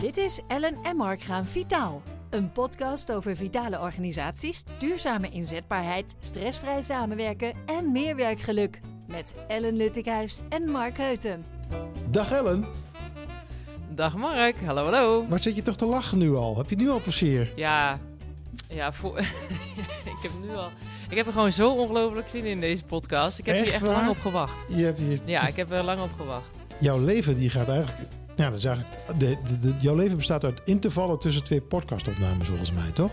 Dit is Ellen en Mark gaan vitaal. Een podcast over vitale organisaties, duurzame inzetbaarheid, stressvrij samenwerken en meer werkgeluk. Met Ellen Luttikhuis en Mark Heuten. Dag Ellen, Dag Mark, hallo hallo. waar zit je toch te lachen nu al? Heb je nu al plezier? Ja, ja voor, ik heb nu al... Ik heb er gewoon zo ongelooflijk zin in deze podcast. Ik heb Echt hier echt waar? lang op gewacht. Je hebt je, Ja, ik heb er lang op gewacht. Jouw leven die gaat eigenlijk... Ja, dat is eigenlijk de, de, de- jouw leven bestaat uit intervallen tussen twee podcastopnames volgens mij, toch?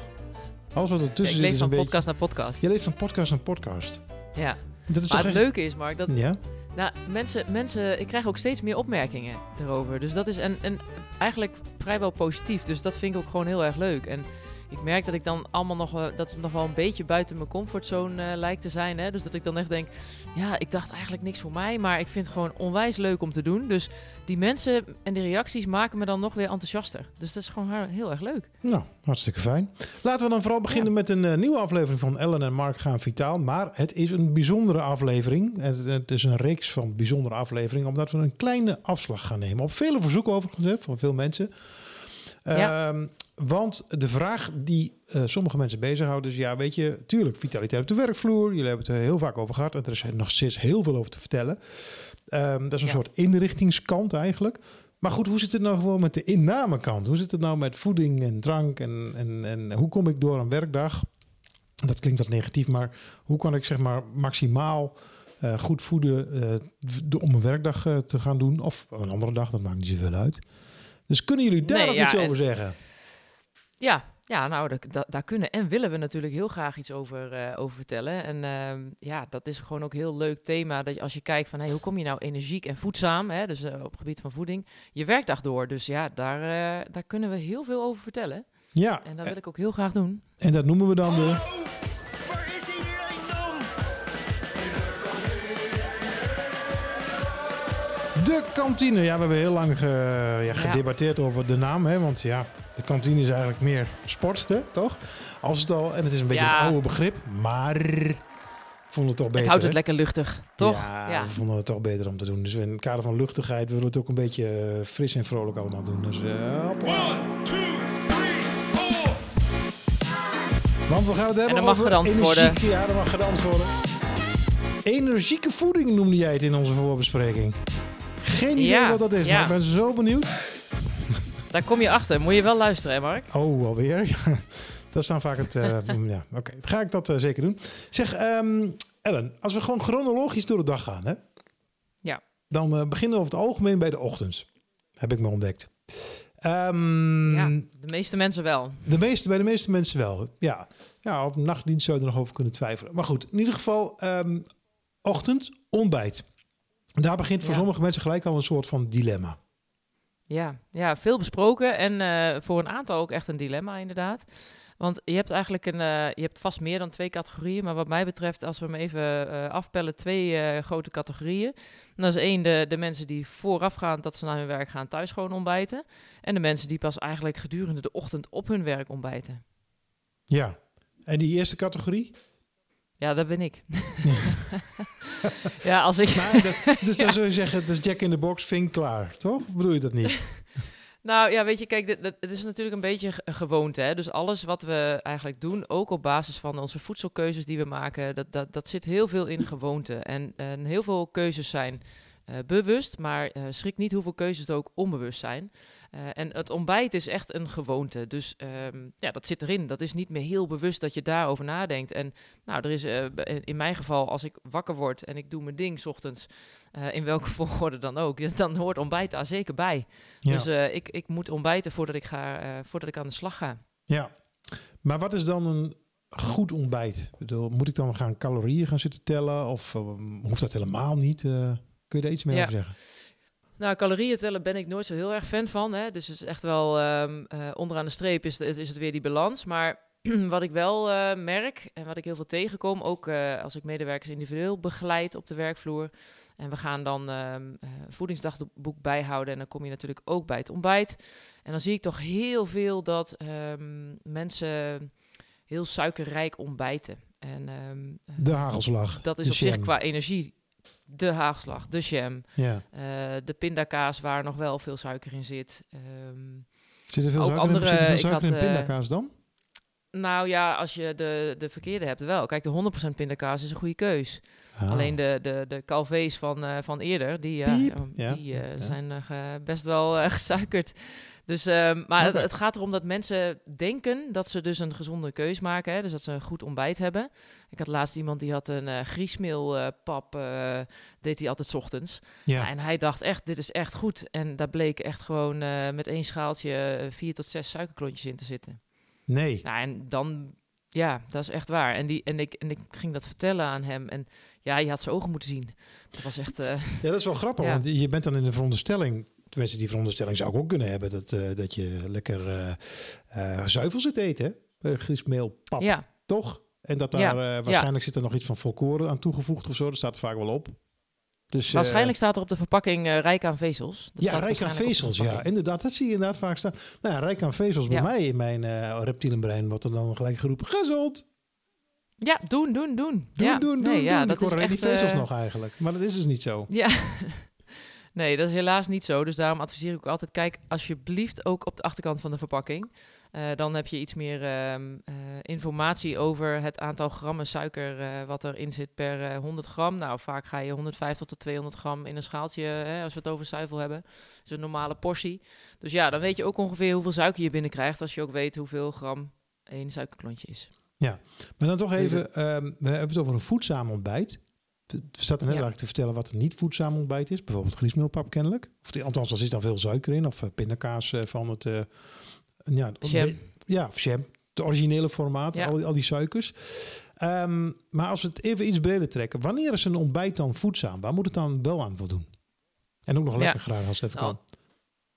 Alles wat er Ja, tussen ik zit leef is van beetje... podcast naar podcast. Je leeft van podcast naar podcast. Ja. Dat is Maar toch het echt... leuke is, Mark, dat Ja? nou, mensen, mensen... Ik krijg ook steeds meer opmerkingen erover. Dus dat is en, en eigenlijk vrijwel positief. Dus dat vind ik ook gewoon heel erg leuk. En ik merk dat ik dan allemaal nog wel... Dat het nog wel een beetje buiten mijn comfortzone eh, lijkt te zijn. Hè? Dus dat ik dan echt denk... Ja, ik dacht eigenlijk niks voor mij. Maar ik vind het gewoon onwijs leuk om te doen. Dus die mensen en die reacties maken me dan nog weer enthousiaster. Dus dat is gewoon heel- erg leuk. Nou, hartstikke fijn. Laten we dan vooral beginnen met een eh, nieuwe aflevering van Ellen en Mark gaan vitaal. Maar het is een bijzondere aflevering. Het, het is een reeks van bijzondere afleveringen. Omdat we een kleine afslag gaan nemen. Op vele verzoeken overigens, hè, van veel mensen. Ja. Ehm, want de vraag die eh, sommige mensen bezighoudt is... Ja, weet je, tuurlijk, vitaliteit op de werkvloer. Jullie hebben het er heel vaak over gehad. En er is nog steeds heel veel over te vertellen. Ehm, dat is een Ja. soort inrichtingskant eigenlijk. Maar goed, hoe zit het nou gewoon met de innamekant? Hoe zit het nou met voeding en drank? En, en, en hoe kom ik door een werkdag? Dat klinkt wat negatief, maar hoe kan ik zeg maar maximaal eh, goed voeden eh, om een werkdag te gaan doen? Of een andere dag, dat maakt niet zoveel uit. Dus kunnen jullie daar Nee, ja, iets en- over zeggen? Ja, ja nou, da- da- daar kunnen en willen we natuurlijk heel graag iets over, eh, over vertellen. En ehm, ja, dat is gewoon ook een heel leuk thema. Dat je, als je kijkt van hey, hoe kom je nou energiek en voedzaam, hè, dus eh, op het gebied van voeding, je werkdag door. Dus ja, daar, eh, daar kunnen we heel veel over vertellen. Ja, En dat wil ik ook heel graag doen. en dat noemen we dan de... Waar is hij nu dan? De kantine. Ja, we hebben heel lang ge- ja, gedebatteerd over de naam. Hè? Want ja, de kantine is eigenlijk meer sport, hè? toch? Als het al, en het is een beetje Ja. het oude begrip. Maar we vonden het toch beter. het houdt het hè? lekker luchtig, toch? Ja, we vonden het toch beter om te doen. Dus in het kader van luchtigheid willen we het ook een beetje eh, fris en vrolijk allemaal doen. Dus hopla. One, two, three, four. Want we gaan het hebben dan mag over gedanst worden. energieke- Ja, dan mag gedanst worden. Energieke voeding noemde jij het in onze voorbespreking. Geen idee Ja, wat dat is, ja. maar ik ben zo benieuwd. Daar kom je achter. Moet je wel luisteren, hè, Mark? Oh, alweer? Dat is dan vaak het... eh, ja, oké. Ga ik dat eh, zeker doen. Zeg, ehm, Ellen, als we gewoon chronologisch door de dag gaan, hè? Ja. Dan eh, beginnen we over het algemeen bij de ochtends. Heb ik me ontdekt. Ehm, Ja, de meeste mensen wel. de meeste, bij de meeste mensen wel. Ja. ja, op nachtdienst zou je er nog over kunnen twijfelen. Maar goed, in ieder geval, ehm, ochtend, ontbijt. Daar begint voor Ja. sommige mensen gelijk al een soort van dilemma. Ja, ja veel besproken en eh, voor een aantal ook echt een dilemma inderdaad. Want je hebt eigenlijk een, eh, je hebt vast meer dan twee categorieën, maar wat mij betreft, als we hem even eh, afpellen, twee grote categorieën. En dat is één, de, de mensen die voorafgaand dat ze naar hun werk gaan thuis gewoon ontbijten. En de mensen die pas eigenlijk gedurende de ochtend op hun werk ontbijten. Ja. En die eerste categorie? Ja, dat ben ik. ja, als ik... Maar dus dan zou je zeggen, dat is Jack in the Box, vink klaar, toch? Of bedoel je dat niet? Nou ja, weet je, kijk, het is natuurlijk een beetje gewoonte. Hè? Dus alles wat we eigenlijk doen, ook op basis van onze voedselkeuzes die we maken, dat, dat, dat zit heel veel in gewoonte. En, en heel veel keuzes zijn eh, bewust, maar eh, schrik niet hoeveel keuzes er ook onbewust zijn. Eh, en het ontbijt is echt een gewoonte. Dus ehm, ja, dat zit erin. Dat is niet meer heel bewust dat je daarover nadenkt. En nou, er is eh, in mijn geval, als ik wakker word en ik doe mijn ding 's ochtends, eh, in welke volgorde dan ook, dan hoort ontbijt daar zeker bij. Ja. Dus ik, ik moet ontbijten voordat ik, ga, voordat ik aan de slag ga. ja. Maar wat is dan een goed ontbijt? Bedoel, moet ik dan gaan calorieën gaan zitten tellen? Of eh, hoeft dat helemaal niet? Kun je daar iets meer Ja. over zeggen? Nou, calorieën tellen ben ik nooit zo heel erg fan van. Hè? Dus het is echt wel ehm, eh, onderaan de streep is, is het weer die balans. Maar wat ik wel eh, merk en wat ik heel veel tegenkom, ook eh, als ik medewerkers individueel begeleid op de werkvloer. En we gaan dan ehm eh, voedingsdagboek bijhouden en dan kom je natuurlijk ook bij het ontbijt. En dan zie ik toch heel veel dat ehm, mensen heel suikerrijk ontbijten. En De hagelslag. dat is op zich qua energie de haagslag, de jam. Ja. Eh, de pindakaas waar nog wel veel suiker in zit. Ehm, Zit er veel Ook suiker, andere- in, ik had, in eh, pindakaas dan? Nou ja, als je de, de verkeerde hebt wel. Kijk, de 100% pindakaas is een goede keus. Ah. Alleen de, de, de calvé's van, eh, van eerder, die, Piep. ja, Ja, die ja. zijn best wel gesuikerd. Dus, ehm, maar het, het gaat erom dat mensen denken dat ze dus een gezonde keus maken. Hè? Dus dat ze een goed ontbijt hebben. Ik had laatst iemand die had een eh griesmeelpap, eh deed hij altijd 's ochtends. Ja. En hij dacht echt, dit is echt goed. En daar bleek echt gewoon eh, met één schaaltje eh, vier tot zes suikerklontjes in te zitten. Nee. Nou, en dan, ja, dat is echt waar. En, die, en, ik, en ik ging dat vertellen aan hem. En ja, je had zijn ogen moeten zien. Dat was echt, eh, Ja, dat is wel grappig, Ja. want je bent dan in de veronderstelling... Tenminste, die veronderstelling zou ik ook kunnen hebben... dat, eh, dat je lekker eh eh, zuivel zit eten, hè? Eh, Griesmeel, pap, ja, toch? En dat daar Ja, waarschijnlijk zit er nog iets van volkoren aan toegevoegd of zo. Dat staat er vaak wel op. Dus, waarschijnlijk staat er op de verpakking rijk aan vezels. Dat ja, rijk aan vezels, ja. Inderdaad, dat zie je inderdaad vaak staan. Nou ja, rijk aan vezels bij mij in mijn reptielenbrein wordt er dan gelijk geroepen, gezond! Ja, doen, doen, doen. Doen, ja. doen, doen, nee, ja, doen. dat Ik hoor alleen die vezels nog eigenlijk. Maar dat is dus niet zo. Ja. Nee, dat is helaas niet zo. Dus daarom adviseer ik ook altijd: kijk alsjeblieft ook op de achterkant van de verpakking. Eh, dan heb je iets meer ehm, eh, informatie over het aantal grammen suiker eh, wat erin zit per eh, 100 gram. Nou, vaak ga je 150 tot 200 gram in een schaaltje, hè, als we het over zuivel hebben. Dat is een normale portie. Dus ja, dan weet je ook ongeveer hoeveel suiker je binnenkrijgt als je ook weet hoeveel gram één suikerklontje is. Maar dan toch even, ehm, we hebben het over een voedzaam ontbijt. Er staat er net Ja. eigenlijk te vertellen wat een niet voedzaam ontbijt is. Bijvoorbeeld griesmeelpap kennelijk. Of die, althans, er zit dan veel suiker in. Of eh, pindakaas eh, van het... eh, ja, Jam. Ja, of jam. De originele formaat, Ja. al, die- al die suikers. Ehm, maar als we het even iets breder trekken. Wanneer is een ontbijt dan voedzaam? Waar moet het dan wel aan voldoen? En ook nog Ja. lekker graag als het even Nou, kan.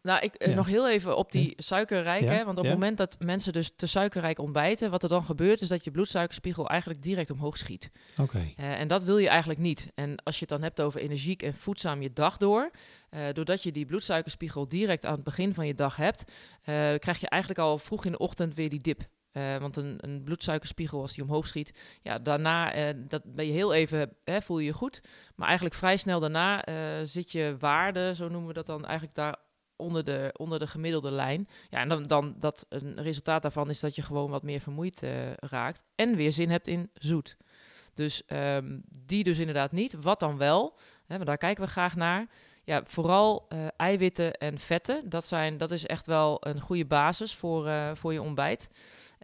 Nou, ik eh, Ja. nog heel even op die suikerrijk. Ja, Hè? Want op het moment dat mensen dus te suikerrijk ontbijten, wat er dan gebeurt, is dat je bloedsuikerspiegel eigenlijk direct omhoog schiet. Oké. Eh, en dat wil je eigenlijk niet. En als je het dan hebt over energiek en voedzaam je dag door, eh, doordat je die bloedsuikerspiegel direct aan het begin van je dag hebt, krijg je eigenlijk al vroeg in de ochtend weer die dip. Want een, een bloedsuikerspiegel, als die omhoog schiet, ja, daarna dat ben je heel even, hè, voel je je goed. Maar eigenlijk vrij snel daarna zit je waarde, zo noemen we dat dan, eigenlijk daar onder de, onder de gemiddelde lijn. Ja, en dan, dan dat een resultaat daarvan is dat je gewoon wat meer vermoeid eh, raakt en weer zin hebt in zoet. Dus ehm, die dus inderdaad niet. Wat dan wel? Hè, want daar kijken we graag naar. Ja, vooral eh, eiwitten en vetten. Dat, zijn, dat is echt wel een goede basis voor, eh, voor je ontbijt.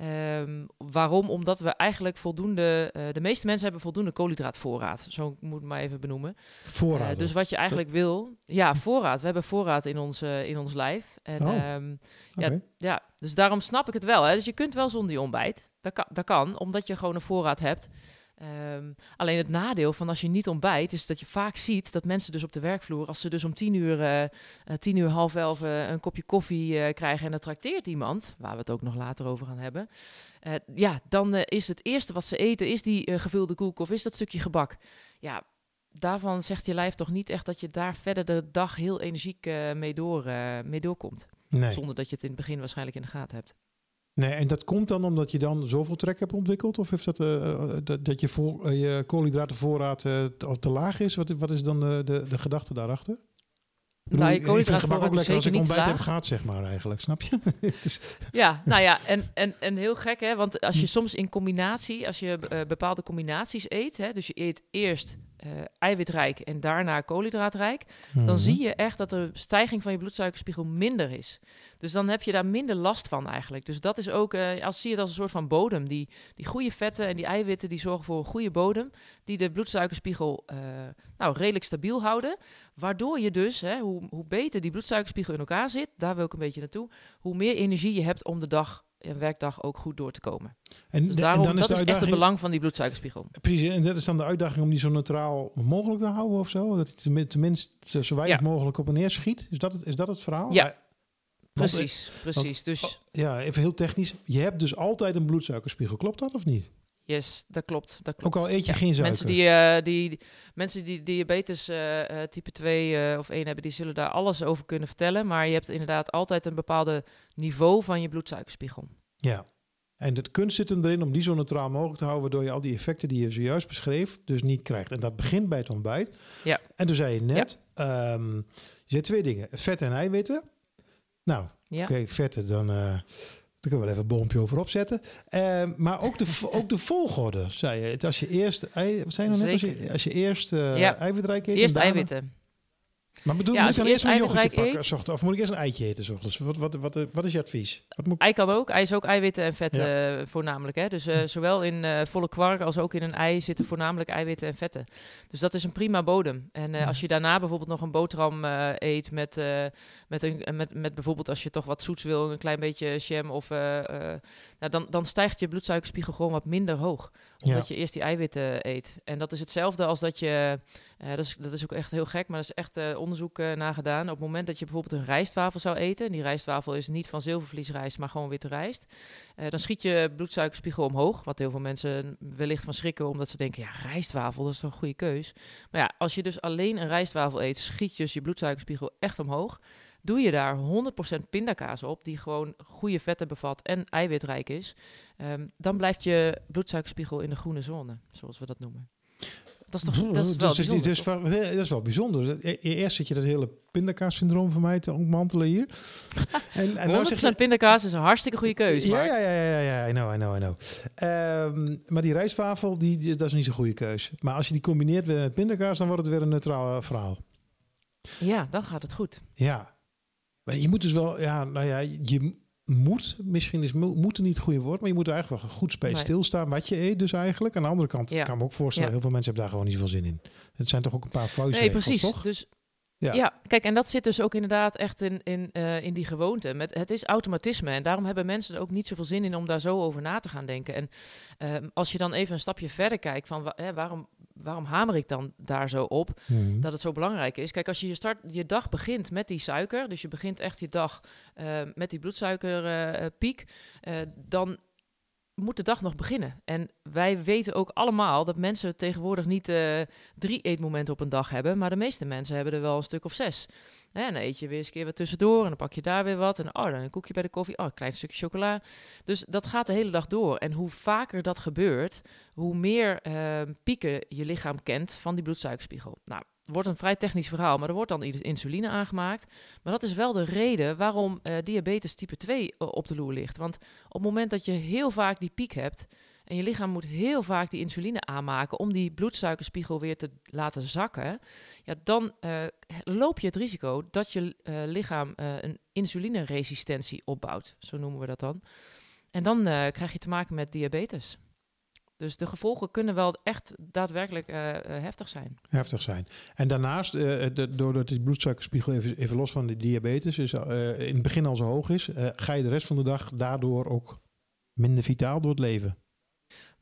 Ehm, waarom? Omdat we eigenlijk voldoende... eh, de meeste mensen hebben voldoende koolhydraatvoorraad. Zo moet ik maar even benoemen. Voorraad. Eh, dus wat je eigenlijk wil... Ja, voorraad. We hebben voorraad in ons, eh, in ons lijf. En, Oh, ehm, ja, ja, dus daarom snap ik het wel. Hè? Dus je kunt wel zonder je ontbijt. Dat kan, dat kan omdat je gewoon een voorraad hebt. Ehm, alleen het nadeel van als je niet ontbijt, is dat je vaak ziet dat mensen dus op de werkvloer, als ze dus om tien uur, eh, eh, tien uur, half elf eh, een kopje koffie krijgen en dat trakteert iemand, waar we het ook nog later over gaan hebben, ja, dan is het eerste wat ze eten, is die gevulde koek of is dat stukje gebak. Ja, daarvan zegt je lijf toch niet echt dat je daar verder de dag heel energiek mee, door, mee doorkomt. Nee. Zonder dat je het in het begin waarschijnlijk in de gaten hebt. Nee, en dat komt dan omdat je dan zoveel trek hebt ontwikkeld? Of heeft dat, eh, eh, dat, dat je, voor, eh, je koolhydratenvoorraad eh, te, te laag is? Wat, wat is dan de, de, de gedachte daarachter? Bedoel, Nou, je koolhydraatvoorraad ook lekker als ik ontbijt heb gehad, zeg maar eigenlijk. Snap je? Het is, Ja, nou ja, en, en, en heel gek hè, want als je soms in combinatie, als je bepaalde combinaties eet, hè, dus je eet eerst eh, eiwitrijk en daarna koolhydraatrijk, dan Mhm. zie je echt dat de stijging van je bloedsuikerspiegel minder is. Dus dan heb je daar minder last van eigenlijk. Dus dat is ook, eh, als zie je het als een soort van bodem. Die, die goede vetten en die eiwitten die zorgen voor een goede bodem, die de bloedsuikerspiegel eh, nou, redelijk stabiel houden. Waardoor je dus, hè, hoe, hoe beter die bloedsuikerspiegel in elkaar zit, daar wil ik een beetje naartoe, hoe meer energie je hebt om de dag en werkdag ook goed door te komen. En, Dus de- daarom, en dan is dat is echt het belang van die bloedsuikerspiegel. Precies, en dat is dan de uitdaging om die zo neutraal mogelijk te houden of zo? Dat het tenmin- tenminste zo- weinig Ja. mogelijk op en neer schiet? Is dat het, is dat het verhaal? Ja. Want, eh, Precies, precies. Dus oh, ja, even heel technisch. Je hebt dus altijd een bloedsuikerspiegel. Klopt dat of niet? Yes, dat klopt. Dat klopt. Ook al eet je Ja, geen suiker. Mensen die, eh, die, die- mensen die diabetes eh, eh, type 2 eh, of 1 hebben, die zullen daar alles over kunnen vertellen. Maar je hebt inderdaad altijd een bepaalde niveau van je bloedsuikerspiegel. Ja. En de kunst zit hem erin om die zo neutraal mogelijk te houden, waardoor je al die effecten die je zojuist beschreef, dus niet krijgt. En dat begint bij het ontbijt. Ja. En toen zei je net, ehm, je zei twee dingen, vet en eiwitten. Nou, Ja. Oké, vetten, dan, dan kunnen we wel even een boompje over opzetten. Eh, maar ook de, ook de volgorde, zei je. Het Als je eerst, ei, wat zei je nou net? Als je, als je eerst eh Ja. Eerst eiwitten. Maar bedoel, Ja, moet ik je dan eerst eerst een yoghurtje pakken? ochtends, of moet ik eerst een eitje eten? ochtends? Wat, wat, wat, wat, is je advies? Wat moet, Ei kan ook. Ei is ook eiwitten en vetten eh, voornamelijk. Hè? Dus eh, zowel in eh, volle kwark als ook in een ei zitten voornamelijk eiwitten en vetten. Dus dat is een prima bodem. En Ja. als je daarna bijvoorbeeld nog een boterham eet met, met, een, met, met bijvoorbeeld als je toch wat zoets wil, een klein beetje jam of... nou, dan, dan stijgt je bloedsuikerspiegel gewoon wat minder hoog. Omdat je eerst die eiwitten eet. En dat is hetzelfde als dat je... eh, dat, is, dat is ook echt heel gek, maar er is echt eh, onderzoek eh naar gedaan. Op het moment dat je bijvoorbeeld een rijstwafel zou eten... en die rijstwafel is niet van zilvervliesrijst, maar gewoon witte rijst... dan schiet je bloedsuikerspiegel omhoog. Wat heel veel mensen wellicht van schrikken... omdat ze denken, ja, rijstwafel, dat is toch een goede keus. Maar ja, als je dus alleen een rijstwafel eet... schiet je dus je bloedsuikerspiegel echt omhoog... Doe je daar 100% pindakaas op, die gewoon goede vetten bevat en eiwitrijk is, ehm, dan blijft je bloedsuikerspiegel in de groene zone, zoals we dat noemen. Dat is toch dat is wel dus, dus, bijzonder, dus, toch? wel- dat is wel bijzonder. E- Eerst zit je dat hele pindakaas-syndroom van mij te ontmantelen hier. en, en nou 100% zeg je, pindakaas is een hartstikke goede keuze. Ja, ja, ja, ja, ja, I know, I know, I know. Ehm, maar die rijstwafel, die, die- dat is niet zo'n goede keuze. Maar als je die combineert met pindakaas, dan wordt het weer een neutraal eh, verhaal. Ja, dan gaat het goed. Ja. Maar je moet dus wel, ja, nou ja, je moet, misschien is mo- moeten niet het goede woord, maar je moet er eigenlijk wel goed bij Nee. stilstaan wat je eet dus eigenlijk. Aan de andere kant Ja. kan ik me ook voorstellen, Ja. heel veel mensen hebben daar gewoon niet zoveel zin in. Het zijn toch ook een paar vuistregels, Nee, precies. toch? Dus Ja. ja. kijk, en dat zit dus ook inderdaad echt in, in, eh, in die gewoonte. Met, het is automatisme en daarom hebben mensen er ook niet zoveel zin in om daar zo over na te gaan denken. En ehm, als je dan even een stapje verder kijkt van wa- hè, waarom, waarom hamer ik dan daar zo op? Mhm. dat het zo belangrijk is. Kijk, als je je, start, je dag begint met die suiker, dus je begint echt je dag eh, met die bloedsuikerpiek, eh, dan moet de dag nog beginnen. En wij weten ook allemaal dat mensen tegenwoordig niet eh, drie eetmomenten op een dag hebben, maar de meeste mensen hebben er wel een stuk of zes. En dan eet je weer eens een keer wat tussendoor en dan pak je daar weer wat. En oh, dan een koekje bij de koffie, oh, een klein stukje chocola. Dus dat gaat de hele dag door. En hoe vaker dat gebeurt, hoe meer eh, pieken je lichaam kent van die bloedsuikerspiegel. Nou, wordt een vrij technisch verhaal, maar er wordt dan insuline aangemaakt. Maar dat is wel de reden waarom eh, diabetes type 2 o- op de loer ligt. Want op het moment dat je heel vaak die piek hebt en je lichaam moet heel vaak die insuline aanmaken om die bloedsuikerspiegel weer te laten zakken, ja, dan eh, loop je het risico dat je eh, lichaam eh, een insulineresistentie opbouwt. Zo noemen we dat dan. En dan eh, krijg je te maken met diabetes. Dus de gevolgen kunnen wel echt daadwerkelijk eh, eh, heftig zijn. heftig zijn. En daarnaast, eh, doordat die bloedsuikerspiegel even, even los van de diabetes is, in het begin al zo hoog is, ga je de rest van de dag daardoor ook minder vitaal door het leven.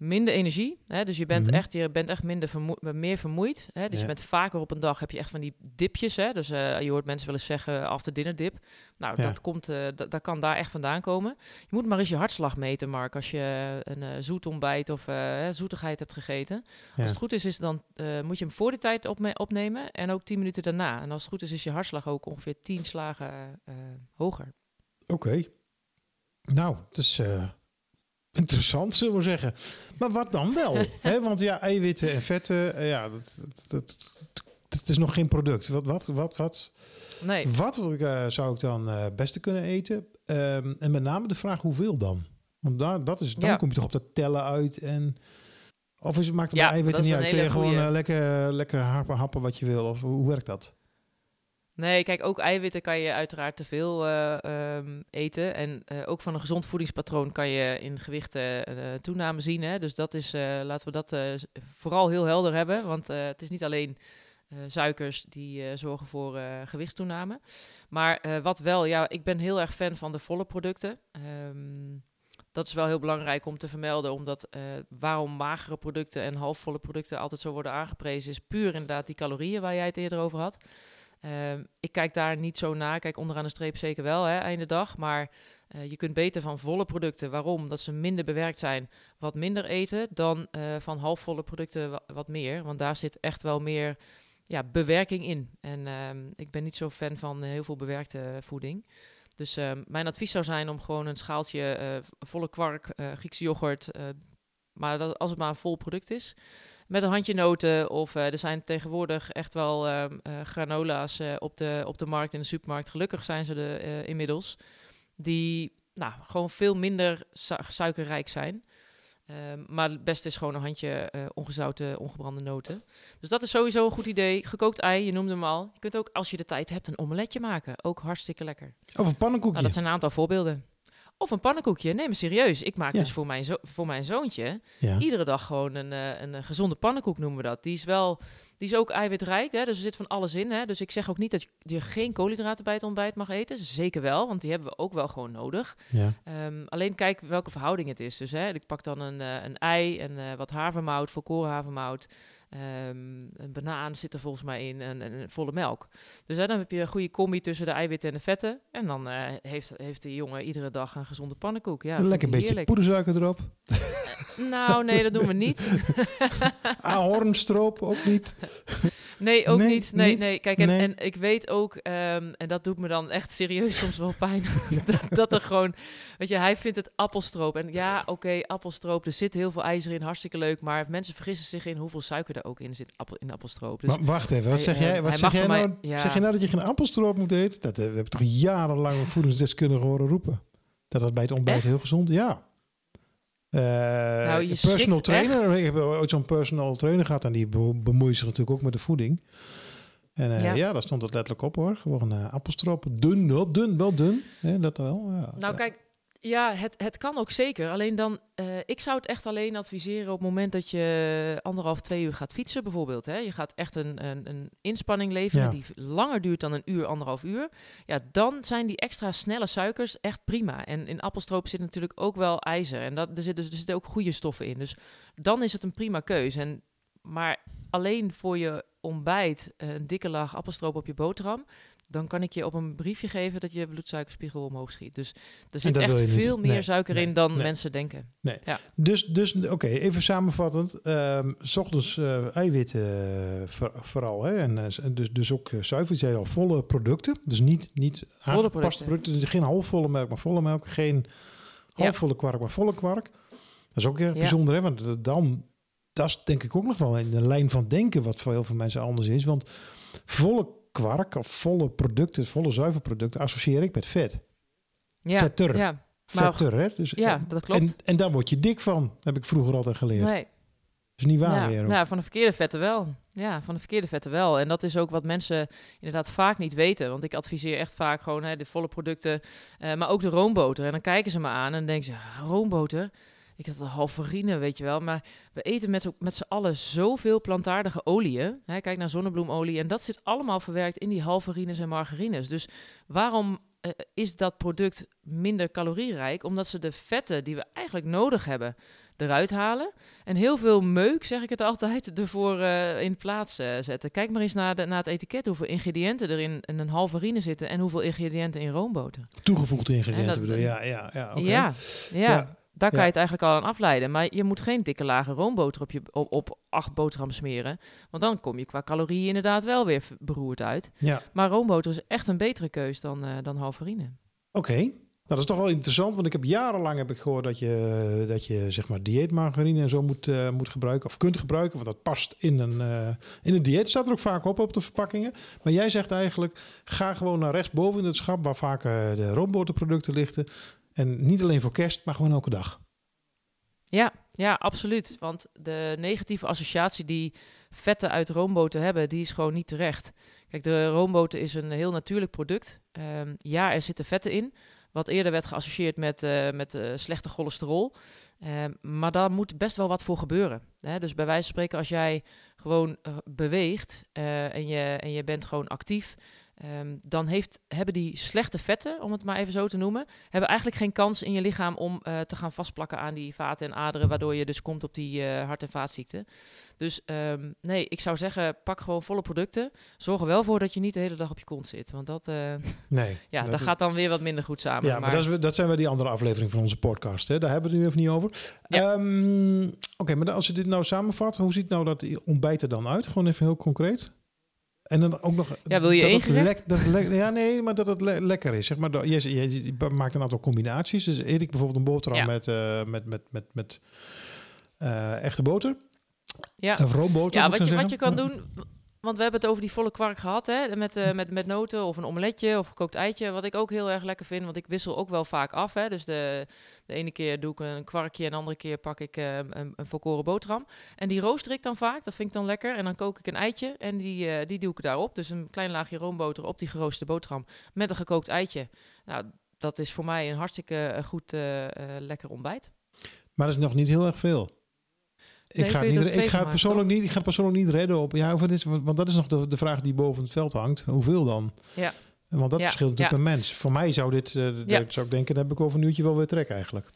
Minder energie, hè, dus je bent, Mhm. echt, je bent echt minder vermoe- meer vermoeid. Hè, dus Ja. je bent vaker op een dag, heb je echt van die dipjes. Hè, dus eh, je hoort mensen wel eens zeggen after dinner dip. Nou, Ja. dat, komt, eh, dat, kan daar echt vandaan komen. Je moet maar eens je hartslag meten, Mark, als je een eh, zoet ontbijt of eh, zoetigheid hebt gegeten. Ja. Als het goed is, is dan, eh, moet je hem voor die tijd opme- opnemen en ook 10 minuten daarna. En als het goed is, is je hartslag ook ongeveer 10 slagen eh, hoger. Oké. Nou, eh, interessant, zullen we zeggen. Maar wat dan wel? Hè? Want ja, eiwitten en vetten, eh, ja, dat, dat, is nog geen product. Wat, wat, wat, wat, Nee. wat eh, zou ik dan eh beste kunnen eten? Ehm, en met name de vraag hoeveel dan? Want daar, dat is, dan Ja. kom je toch op dat tellen uit en... Of is maakt het Ja, eiwitten niet uit? Kun je gewoon lekker, lekker happen, happen wat je wil? Of hoe werkt dat? Nee, kijk, ook eiwitten kan je uiteraard te veel eh, ehm, eten. En eh, ook van een gezond voedingspatroon kan je in gewicht eh, toename zien. Hè? Dus dat is, laten we dat vooral heel helder hebben. Want het is niet alleen suikers die zorgen voor gewichtstoename. Maar wat wel, ja, ik ben heel erg fan van de volle producten. Ehm, dat is wel heel belangrijk om te vermelden, omdat waarom magere producten en halfvolle producten altijd zo worden aangeprezen, is puur inderdaad die calorieën waar jij het eerder over had. Ehm, ik kijk daar niet zo naar. Kijk, onderaan de streep zeker wel, hè, einde dag. Maar eh, je kunt beter van volle producten, waarom? Dat ze minder bewerkt zijn, wat minder eten, dan eh, van halfvolle producten wa- wat meer. Want daar zit echt wel meer ja, bewerking in. En ehm, ik ben niet zo fan van heel veel bewerkte voeding. Dus ehm, mijn advies zou zijn om gewoon een schaaltje eh, volle kwark, Griekse yoghurt, maar dat, als het maar een vol product is. Met een handje noten of eh, er zijn tegenwoordig echt wel ehm, eh, granola's eh, op, de, op de markt, in de supermarkt. Gelukkig zijn ze er inmiddels. die nou, gewoon veel minder su- suikerrijk zijn. Ehm, maar het beste is gewoon een handje eh, ongezouten, ongebrande noten. Dus dat is sowieso een goed idee. Gekookt ei, je noemde hem al. Je kunt ook, als je de tijd hebt, een omeletje maken. Ook hartstikke lekker. Of een pannenkoekje. Nou, dat zijn een aantal voorbeelden. Of een pannenkoekje. Nee, maar serieus. Ik maak Ja. dus voor mijn, zo voor mijn zoontje ja. iedere dag gewoon een, eh, een, eh, gezonde pannenkoek noemen we dat. Die is wel, die is ook eiwitrijk, hè? dus er zit van alles in. Hè? Dus ik zeg ook niet dat je, geen koolhydraten bij het ontbijt mag eten. Zeker wel, want die hebben we ook wel gewoon nodig. ja. Ehm, alleen kijk welke verhouding het is. Dus hè, ik pak dan een, eh, een ei en wat havermout, volkoren havermout. Ehm, een banaan zit er volgens mij in en, en volle melk. Dus hè, dan heb je een goede combi tussen de eiwitten en de vetten. En dan eh, heeft, heeft die jongen iedere dag een gezonde pannenkoek. Ja, een lekker beetje poedersuiker erop. Nou, nee, dat doen we niet. Ahornstroop ook niet. Nee, ook Nee, niet. Nee, niet? nee. Kijk, en, Nee. en ik weet ook, ehm, en dat doet me dan echt serieus soms wel pijn, dat, dat er gewoon, weet je, hij vindt het appelstroop. En ja, oké, appelstroop, er zit heel veel ijzer in, hartstikke leuk, maar mensen vergissen zich in hoeveel suiker er ook in zit appel, in appelstroop. Dus maar wacht even, wat zeg jij, wat zeg jij nou? mij- ja. Zeg je nou dat je geen appelstroop moet eten? Dat eh, we hebben toch jarenlang een voedingsdeskundige horen roepen. Dat dat bij het ontbijt Echt? heel gezond Ja. Nou, je personal trainer. echt. Ik heb ooit zo'n personal trainer gehad en die be- bemoeit zich natuurlijk ook met de voeding. En eh, ja. Ja. daar stond het letterlijk op hoor. Gewoon appelstroop. Dun, wel dun, wel dun. Hè, dat wel. Ja. Nou, kijk, ja, het, het kan ook zeker. Alleen dan, eh, ik zou het echt alleen adviseren op het moment dat je anderhalf, twee uur gaat fietsen, bijvoorbeeld. Hè. Je gaat echt een, een, een inspanning leveren Ja. die langer duurt dan een uur, anderhalf uur. Ja, dan zijn die extra snelle suikers echt prima. En in appelstroop zit natuurlijk ook wel ijzer. En dat, er, zitten, er zitten ook goede stoffen in. Dus dan is het een prima keuze. En, maar alleen voor je ontbijt eh, een dikke laag appelstroop op je boterham. Dan kan ik je op een briefje geven dat je bloedsuikerspiegel omhoog schiet. Dus er zit echt niet. veel meer Nee, suiker nee, in dan nee. mensen denken. Dus, dus oké, even samenvattend. Ehm, s ochtends eh, eiwitten eh, voor- vooral. Hè? En, eh, dus, dus ook uh, zuiver. Je zei al, volle producten. Dus niet, niet aangepaste producten. producten. Dus geen halfvolle melk, maar volle melk. Geen halfvolle kwark, maar volle kwark. Dat is ook heel Ja. bijzonder. Hè? Want dan, dat is denk ik ook nog wel in de lijn van denken... wat voor heel veel mensen anders is. Want volle kwark of volle producten, volle zuiverproducten... associeer ik met vet. Ja, Vetter. Ja, Vetter, hè? Dus, ja en, dat klopt. En, en daar word je dik van, heb ik vroeger altijd geleerd. nee. is niet waar ja, meer. ook. ja, van de verkeerde vetten wel. Ja, van de verkeerde vetten wel. En dat is ook wat mensen inderdaad vaak niet weten. Want ik adviseer echt vaak gewoon hè, de volle producten, eh, maar ook de roomboter. En dan kijken ze me aan en dan denken ze, "Ah, roomboter? Ik had een halverine, weet je wel. Maar we eten met, met z'n allen zoveel plantaardige oliën. Hè, kijk naar zonnebloemolie. En dat zit allemaal verwerkt in die halverines en margarines. Dus waarom eh, is dat product minder calorierijk? Omdat ze de vetten die we eigenlijk nodig hebben eruit halen. En heel veel meuk, zeg ik het altijd, ervoor eh, in plaats eh, zetten. Kijk maar eens naar, de, naar het etiket hoeveel ingrediënten er in, in een halverine zitten en hoeveel ingrediënten in roomboter. Toegevoegde ingrediënten dat- bedoel je? Ja, ja, ja. oké. Ja, ja, Ja, daar kan je het eigenlijk al aan afleiden. Maar je moet geen dikke lage roomboter op, je, op, op acht boterham smeren. Want dan kom je qua calorieën inderdaad wel weer beroerd uit. Ja, Maar roomboter is echt een betere keus dan, eh dan halverine. oké. Nou, dat is toch wel interessant, want ik heb jarenlang heb ik gehoord dat je, dat je zeg maar dieetmargarine en zo moet, eh, moet gebruiken of kunt gebruiken, want dat past in een, eh, in een dieet. Staat er ook vaak op op de verpakkingen. Maar jij zegt eigenlijk, ga gewoon naar rechtsboven in het schap waar vaak de roomboterproducten liggen. En niet alleen voor kerst, maar gewoon elke dag. Ja, ja, absoluut. Want de negatieve associatie die vetten uit roomboter hebben, die is gewoon niet terecht. Kijk, de roomboter is een heel natuurlijk product. Ehm, ja, er zitten vetten in, wat eerder werd geassocieerd met, eh, met eh, slechte cholesterol. Ehm, maar daar moet best wel wat voor gebeuren. Hè? Dus bij wijze van spreken, als jij gewoon eh, beweegt en, je, en je bent gewoon actief, ehm, dan heeft, hebben die slechte vetten, om het maar even zo te noemen, hebben eigenlijk geen kans in je lichaam om eh, te gaan vastplakken aan die vaten en aderen, waardoor je dus komt op die eh, hart- en vaatziekten. Dus ehm, nee, ik zou zeggen, pak gewoon volle producten. Zorg er wel voor dat je niet de hele dag op je kont zit, want dat, eh, Nee. ja, dat dat gaat dan weer wat minder goed samen. Ja, maar, dat, is, dat zijn weer die andere afleveringen van onze podcast. Hè? Daar hebben we het nu even niet over. Ja. Ehm, Oké, maar als je dit nou samenvat, hoe ziet nou dat ontbijt er dan uit? Gewoon even heel concreet. En dan ook nog. Ja, wil je dat één lek- dat lek- ja, nee, maar dat het le- lekker is. Zeg maar, je, je, je maakt een aantal combinaties. Dus eet ik bijvoorbeeld een boterham Ja. met, eh, met, met, met, met eh, echte boter. ja. Of roomboter. Ja, wat je, wat je kan doen, Want we hebben het over die volle kwark gehad, hè? Met, eh, met, met noten of een omeletje of gekookt eitje. Wat ik ook heel erg lekker vind, want ik wissel ook wel vaak af. Hè? Dus de, de ene keer doe ik een kwarkje en de andere keer pak ik eh, een, een volkoren boterham. En die rooster ik dan vaak, dat vind ik dan lekker. En dan kook ik een eitje en die, eh, die doe ik daarop. Dus een klein laagje roomboter op die geroosterde boterham met een gekookt eitje. Nou, dat is voor mij een hartstikke goed lekker ontbijt. Maar dat is nog niet heel erg veel. Ik ga, het niet, ik, ga het persoonlijk niet, ik ga het persoonlijk niet redden op. Ja, hoeveel is, want dat is nog de, de vraag die boven het veld hangt. Hoeveel dan? Ja. Want dat Ja, verschilt natuurlijk ja. per mens. Voor mij zou dit, eh, Ja. zou ik denken, dat heb ik over een uurtje wel weer trek eigenlijk.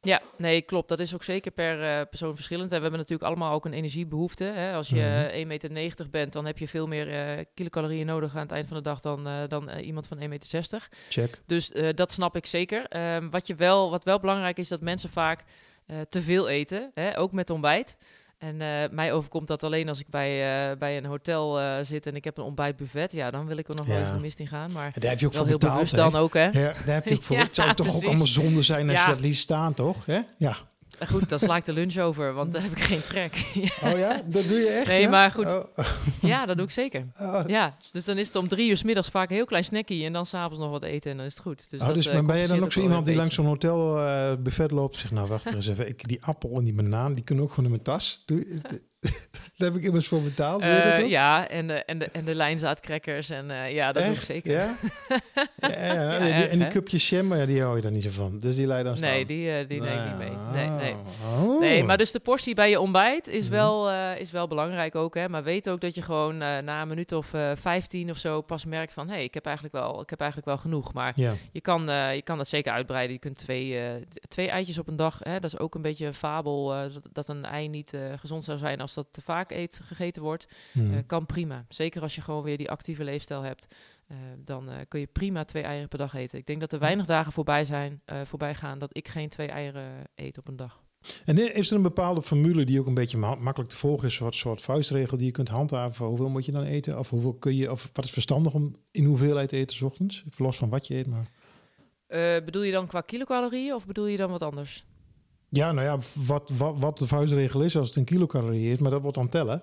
Ja, nee, klopt. Dat is ook zeker per eh, persoon verschillend. En we hebben natuurlijk allemaal ook een energiebehoefte. Hè? Als je Mhm. eh, 1,90 meter bent, dan heb je veel meer eh, kilocalorieën nodig aan het eind van de dag dan, dan iemand van 1,60 meter. Check. Dus dat snap ik zeker. Ehm, wat, je wel, wat wel belangrijk is, dat mensen vaak eh, te veel eten, hè? ook met ontbijt. En eh, mij overkomt dat alleen als ik bij, eh, bij een hotel zit en ik heb een ontbijtbuffet. Ja, dan wil ik er nog wel Ja. eens de mist in gaan. Maar En daar heb je ook wel voor heel betaald. bewust hè? dan ook, hè? Ja, daar heb je ook voor. Ja, het zou toch ook allemaal zonde zijn als je dat liet staan, toch? Hè? Ja. Eh, Goed, dan sla ik de lunch over, want daar heb ik geen trek. Ja. Oh ja, dat doe je echt? Nee, ja? maar goed. Oh, Ja, dat doe ik zeker. oh. Ja, dus dan is het om drie uur 's middags vaak een heel klein snackie en dan s'avonds nog wat eten en dan is het goed. Dus, Oh, dat, dus eh, maar ben je dan ook zo iemand die langs zo'n hotel buffet loopt en zegt, nou wacht eens even, ik, die appel en die banaan, die kunnen ook gewoon in mijn tas. Doe, daar heb ik immers voor betaald. Eh, ja, en de, en de, en de lijnzaadcrackers en eh, ja, dat doe zeker. Ja? ja, ja, ja. Ja, Die- en die hè? cupjes jam, maar ja, die hou je daar niet zo van. Dus die leidt dan staan. Nee, die, eh, die neem ik niet mee. Nee, nee. Oh. Nee, maar dus de portie bij je ontbijt is, Mhm. wel, is wel belangrijk ook. Hè? Maar weet ook dat je gewoon na een minuut of 15 of zo pas merkt van... hé, hey, ik, heb eigenlijk wel, ik heb eigenlijk wel genoeg. Maar je kan, je kan dat zeker uitbreiden. Je kunt twee, twee eitjes op een dag. Hè? Dat is ook een beetje een fabel dat, dat een ei niet gezond zou zijn als dat te vaak eet, gegeten wordt. Hm. Eh, kan prima. Zeker als je gewoon weer die actieve leefstijl hebt. eh, dan eh, kun je prima twee eieren per dag eten. Ik denk dat er weinig dagen voorbij, zijn, voorbij gaan dat ik geen twee eieren eet op een dag. En is er een bepaalde formule die ook een beetje ma- makkelijk te volgen is? Een soort, soort vuistregel die je kunt handhaven? Hoeveel moet je dan eten? Of hoeveel kun je, of wat is verstandig om in hoeveelheid te eten 's ochtends? Los van wat je eet, maar... Bedoel je dan qua kilocalorieën of bedoel je dan wat anders? Ja, nou ja, wat, wat, wat de vuistregel is als het een kilocalorie is, maar dat wordt dan tellen.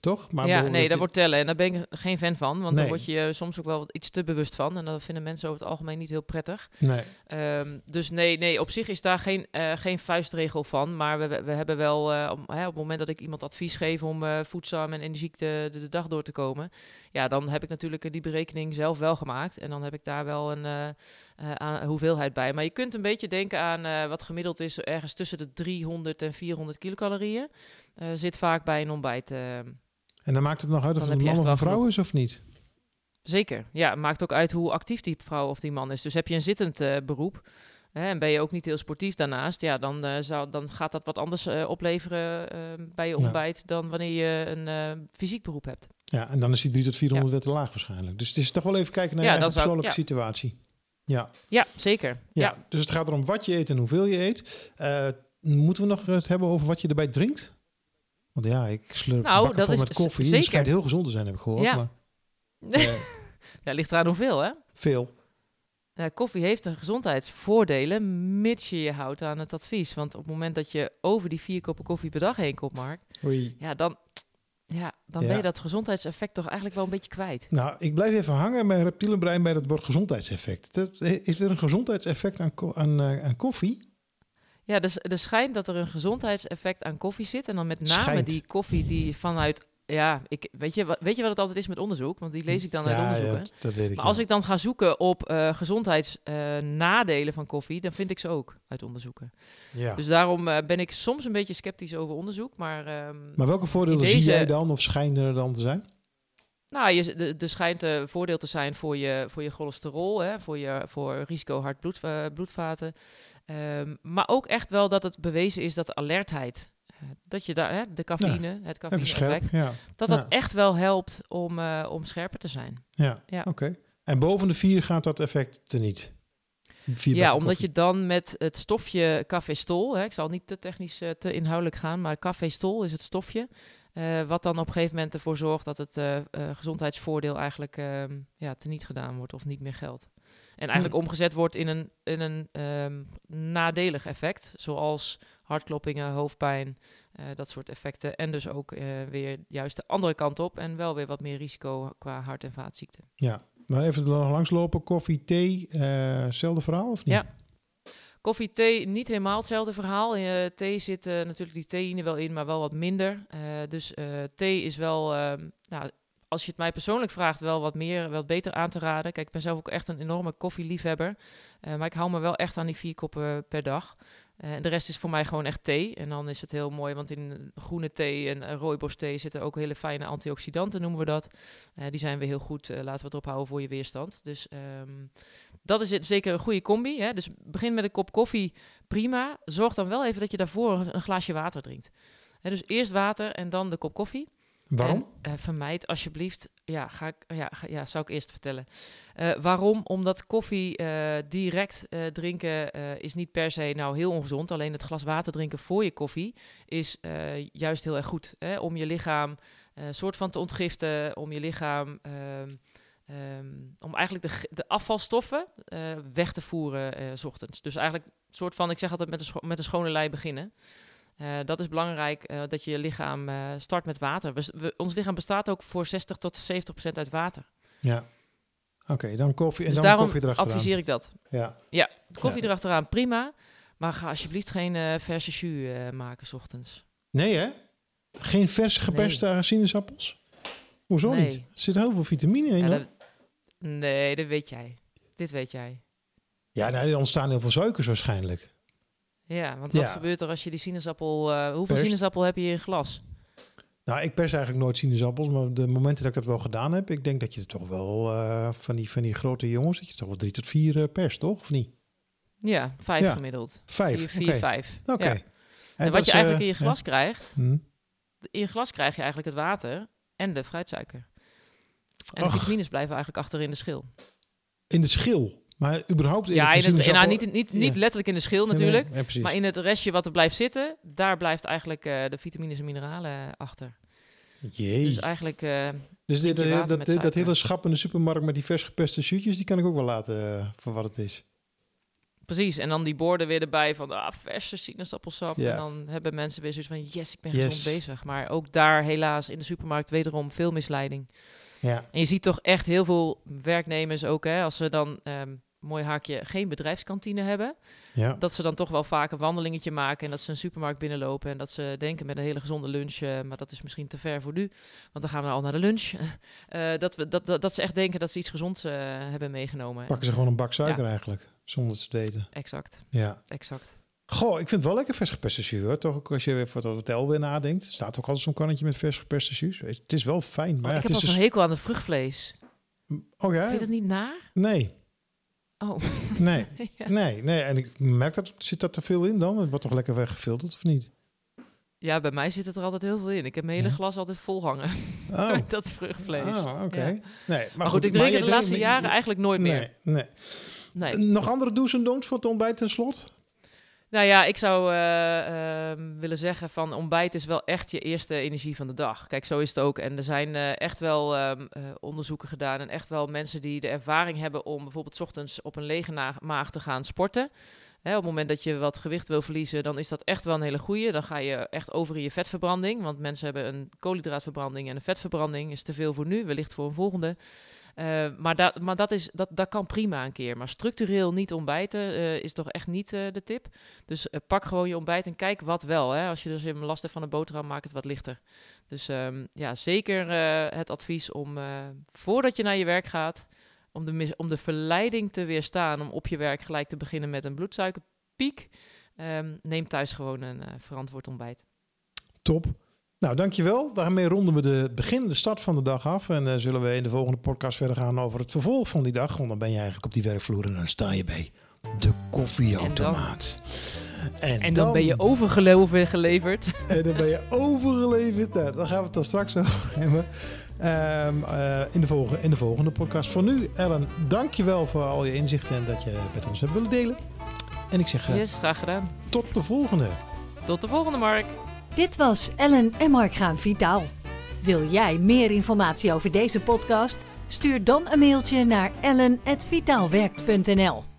Toch? Maar ja, nee, dat je- wordt tellen. En daar ben ik geen fan van. Want Nee. dan word je eh, soms ook wel wat iets te bewust van. En dat vinden mensen over het algemeen niet heel prettig. Nee. Ehm, dus nee, nee, op zich is daar geen, eh, geen vuistregel van. Maar we, we hebben wel, eh, om- hè, op het moment dat ik iemand advies geef om eh, voedzaam en energiek de, de, de dag door te komen. Ja, dan heb ik natuurlijk die berekening zelf wel gemaakt. En dan heb ik daar wel een aan, hoeveelheid bij. Maar je kunt een beetje denken aan wat gemiddeld is ergens tussen de 300 en 400 kilocalorieën. Eh, zit vaak bij een ontbijt. eh, En dan maakt het nog uit of het een man of een vrouw is of niet? Zeker. Ja, het maakt ook uit hoe actief die vrouw of die man is. Dus heb je een zittend eh, beroep hè, en ben je ook niet heel sportief daarnaast, ja, dan, zou, dan gaat dat wat anders opleveren eh, bij je Ja. ontbijt dan wanneer je een fysiek beroep hebt. Ja, en dan is die 3 tot 400 weer te laag waarschijnlijk. Dus het is toch wel even kijken naar Ja, je persoonlijke ja. situatie. Ja, Ja, zeker. ja. Ja. Dus het gaat erom wat je eet en hoeveel je eet. Moeten we nog het hebben over wat je erbij drinkt? Want ja, ik slurp Nou, dat is met koffie. Het zeker. schijnt heel gezond te zijn, heb ik gehoord. Ja. Maar, eh, ja, ligt eraan hoeveel, hè? veel. Koffie heeft een gezondheidsvoordelen, mits je je houdt aan het advies. Want op het moment dat je over die vier koppen koffie per dag heen komt, Mark, Oei. ja, dan, ja, dan Ja. ben je dat gezondheidseffect toch eigenlijk wel een beetje kwijt. Nou, ik blijf even hangen bij reptielenbrein bij dat woord gezondheidseffect. Dat, is er een gezondheidseffect aan, aan, eh, aan koffie? Ja, dus er schijnt dat er een gezondheidseffect aan koffie zit. En dan met name Schijnt. die koffie die vanuit... Ja, ik, weet, je, wat- weet je wat het altijd is met onderzoek? Want die lees ik dan uit onderzoeken. ja, dat weet ik. maar ja. als ik dan ga zoeken op eh gezondheidsnadelen van koffie... dan vind ik ze ook uit onderzoeken. ja. Dus daarom eh, ben ik soms een beetje sceptisch over onderzoek. Maar, ehm, maar welke voordelen zie jij dan of schijnen er dan te zijn? Nou, je, de- schijnt een voordeel te zijn voor je, voor je cholesterol, hè, voor, je, voor risico hart bloed, eh, bloedvaten. Ehm, maar ook echt wel dat het bewezen is dat de alertheid, eh, dat je daar, hè, de cafeïne, het scherp. Ja, dat Ja. dat echt wel helpt om, eh, om scherper te zijn. ja. Ja. oké. En boven de vier gaat dat effect teniet? Ja, omdat je dan met het stofje cafestol, hè, ik zal niet te technisch, eh, te inhoudelijk gaan, maar cafestol is het stofje, eh, wat dan op een gegeven moment ervoor zorgt dat het eh, eh, gezondheidsvoordeel eigenlijk ehm ja, teniet gedaan wordt of niet meer geldt. En eigenlijk omgezet wordt in een, in een ehm, nadelig effect, zoals hartkloppingen, hoofdpijn, dat soort effecten. En dus ook weer juist de andere kant op. En wel weer wat meer risico qua hart- en vaatziekten. Ja, maar even er nog langslopen. Koffie, thee, hetzelfde verhaal of niet? Ja. Koffie, thee, niet helemaal hetzelfde verhaal. Eh, thee zit eh, natuurlijk die theïne wel in, maar wel wat minder. Eh, dus thee is wel, ehm, nou, als je het mij persoonlijk vraagt, wel wat meer, wat beter aan te raden. Kijk, ik ben zelf ook echt een enorme koffieliefhebber. Maar ik hou me wel echt aan die vier koppen per dag. En de rest is voor mij gewoon echt thee. En dan is het heel mooi, want in groene thee en uh, rooibos thee zitten ook hele fijne antioxidanten, noemen we dat. Die zijn weer heel goed, laten we het erop houden voor je weerstand. Dus ehm, dat is het, zeker een goede combi. Hè? Dus begin met een kop koffie, prima. Zorg dan wel even dat je daarvoor een, glaasje water drinkt. Hè, dus eerst water en dan de kop koffie. Waarom? En, eh, vermijd alsjeblieft, ja, ga ik, ja, ga, ja, zou ik eerst vertellen. Eh, waarom? Omdat koffie eh, direct drinken is niet per se nou heel ongezond. Alleen het glas water drinken voor je koffie is juist heel erg goed. Hè? Om je lichaam soort van te ontgiften, om je lichaam... ehm, ehm, om eigenlijk de, de afvalstoffen eh, weg te voeren eh, s ochtends. Dus eigenlijk soort van, ik zeg altijd met een, met een schone lei beginnen. Eh, dat is belangrijk, dat je je lichaam start met water. We, we- ons lichaam bestaat ook voor 60 tot 70 procent uit water. Ja. Oké, dan koffie en dus dan daarom koffie erachteraan. adviseer ik dat. Ja. Ja, koffie Ja. erachteraan, prima. Maar ga alsjeblieft geen verse jus maken s ochtends. Nee hè? Geen vers geperste sinaasappels? Hoezo Nee. niet? Er zit heel veel vitamine in. Ja, dat- nee, dat weet jij. Dit weet jij. Ja, nou, er ontstaan heel veel suikers waarschijnlijk. Ja, want Ja. wat gebeurt er als je die sinaasappel... eh, hoeveel Perst? sinaasappel heb je in glas? Nou, ik pers eigenlijk nooit sinaasappels, maar de momenten dat ik dat wel gedaan heb, ik denk dat je toch wel eh, van, die, van die grote jongens, dat je toch wel drie tot vier eh, pers, toch? Of niet? Ja, vijf Ja. gemiddeld. Vijf. Vier, vier Oké. vijf. Oké. Ja. En, wat je eigenlijk in je glas krijgt, ja. Hm. in je glas krijg je eigenlijk het water en de fruitsuiker. En de vitamines blijven eigenlijk achter in de schil. In de schil. Maar überhaupt in Ja, in het, nou, niet, niet, niet Ja. letterlijk in de schil natuurlijk. nee, ja. Maar in het restje wat er blijft zitten, daar blijft eigenlijk eh, de vitamines en mineralen achter. Jee. Dus eigenlijk, eh, Dus dit, je dat, dat, hele schap in de supermarkt met die vers gepeste shootjes, die kan ik ook wel laten eh, voor wat het is. precies. En dan die borden weer erbij van ah, verse sinaasappelsap. Ja. En dan hebben mensen weer zoiets van yes, ik ben Yes. gezond bezig. Maar ook daar helaas in de supermarkt wederom veel misleiding. Ja. En je ziet toch echt heel veel werknemers ook, hè, als ze dan, ehm, mooi haakje, geen bedrijfskantine hebben. Ja. Dat ze dan toch wel vaak een wandelingetje maken en dat ze een supermarkt binnenlopen en dat ze denken met een hele gezonde lunch, eh, maar dat is misschien te ver voor nu, want dan gaan we al naar de lunch. Eh, dat, we, dat, dat, dat ze echt denken dat ze iets gezonds eh, hebben meegenomen. Pakken ze gewoon een bak suiker eigenlijk, zonder te weten. Exact, Ja. exact. Goh, ik vind het wel lekker vers gepeste jus, hoor. Toch ook als je weer voor het hotel weer nadenkt. staat ook altijd zo'n kannetje met vers gepeste jus. Het is wel fijn, maar Oh, ja, ik heb het al is zo'n dus... hekel aan de vruchtvlees. Oh ja? Vind je dat niet naar? Nee, Oh, nee, ja. nee, nee. En ik merk dat, zit dat er veel in dan? Het wordt toch lekker weggefilterd, of niet? ja, bij mij zit het er altijd heel veel in. Ik heb mijn hele Ja? glas altijd vol hangen Oh, met dat vruchtvlees. ah, oké. Ja. Nee, maar, Maar, goed, ik drink het de laatste jaren eigenlijk nooit meer. Nee, nee. Nee. Nog andere do's en don'ts voor het ontbijt ten slot? Nou ja, ik zou eh, ehm, willen zeggen van ontbijt is wel echt je eerste energie van de dag. Kijk, zo is het ook. En er zijn eh, echt wel ehm, eh, onderzoeken gedaan en echt wel mensen die de ervaring hebben om bijvoorbeeld ochtends op een lege maag te gaan sporten. Hè, op het moment dat je wat gewicht wil verliezen, dan is dat echt wel een hele goeie. Dan ga je echt over in je vetverbranding. Want mensen hebben een koolhydraatverbranding en een vetverbranding. Is te veel voor nu, wellicht voor een volgende. Eh, maar dat, maar dat, is, dat, dat kan prima een keer. Maar structureel niet ontbijten eh, is toch echt niet eh, de tip. Dus pak gewoon je ontbijt en kijk wat wel. Hè. Als je dus in last hebt van een boterham, maak het wat lichter. Dus ehm, ja, zeker het advies om voordat je naar je werk gaat, om de, om de verleiding te weerstaan om op je werk gelijk te beginnen met een bloedsuikerpiek, ehm, neem thuis gewoon een verantwoord ontbijt. Top. Nou, dankjewel. Daarmee ronden we de begin, de start van de dag af. En dan zullen we in de volgende podcast verder gaan over het vervolg van die dag. Want dan ben je eigenlijk op die werkvloer en dan sta je bij de koffieautomaat. En, En dan ben je overgeloven geleverd. En dan ben je overgeleverd. Nou, daar gaan we het dan straks over hebben. Ehm, eh, in, de volgende, in de volgende podcast. Voor nu, Ellen, dankjewel voor al je inzichten en dat je met ons hebt willen delen. En ik zeg eh, Yes, graag gedaan. tot de volgende. Tot de volgende, Mark. Dit was Ellen en Mark gaan vitaal. Wil jij meer informatie over deze podcast? Stuur dan een mailtje naar ellen.vitaalwerkt.nl